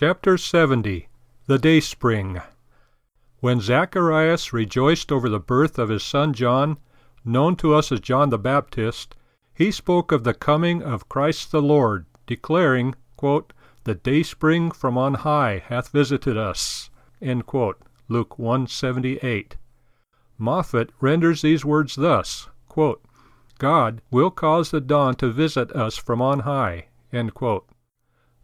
Chapter 70 The Day Spring When Zacharias rejoiced over the birth of his son John, known to us as John the Baptist, he spoke of the coming of Christ the Lord, declaring, quote, The dayspring from on high hath visited us. Quote, Luke 178. Moffatt renders these words thus, quote, God will cause the dawn to visit us from on high.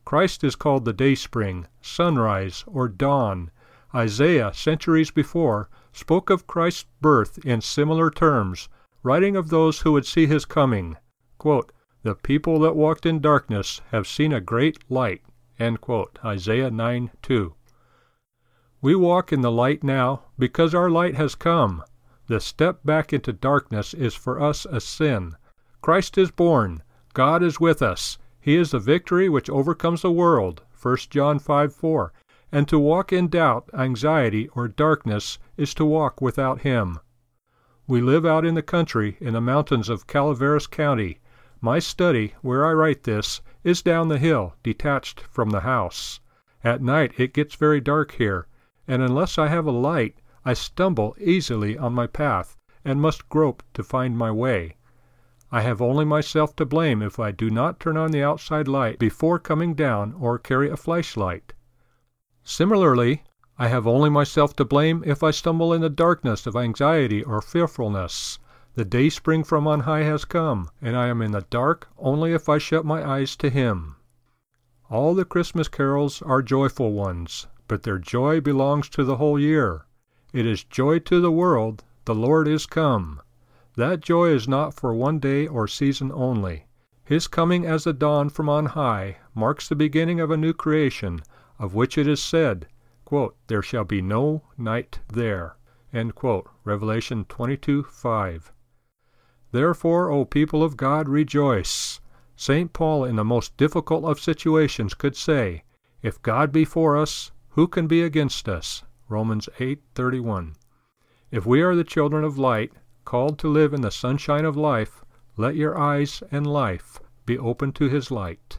Christ is called the dayspring, sunrise, or dawn. Isaiah, centuries before, spoke of Christ's birth in similar terms, writing of those who would see his coming. Quote, the people that walked in darkness have seen a great light. Isaiah 9 2. We walk in the light now because our light has come. The step back into darkness is for us a sin. Christ is born. God is with us. He is the victory which overcomes the world. 1 John 5 4. And to walk in doubt, anxiety, or darkness is to walk without Him. We live out in the country in the mountains of Calaveras County. My study, where I write this, is down the hill, detached from the house. At night it gets very dark here, and unless I have a light I stumble easily on my path, and must grope to find my way. I have only myself to blame if I do not turn on the outside light before coming down or carry a flashlight. Similarly, I have only myself to blame if I stumble in the darkness of anxiety or fearfulness. The dayspring from on high has come, and I am in the dark only if I shut my eyes to Him. All the Christmas carols are joyful ones, but their joy belongs to the whole year. It is joy to the world, the Lord is come. That joy is not for one day or season only. His coming as the dawn from on high marks the beginning of a new creation, of which it is said, There shall be no night there. Revelation 22 5. Therefore, O people of God, rejoice. St. Paul, in the most difficult of situations, could say, If God be for us, who can be against us? Romans 8:31. If we are the children of light, called to live in the sunshine of life, let your eyes and life be open to his light.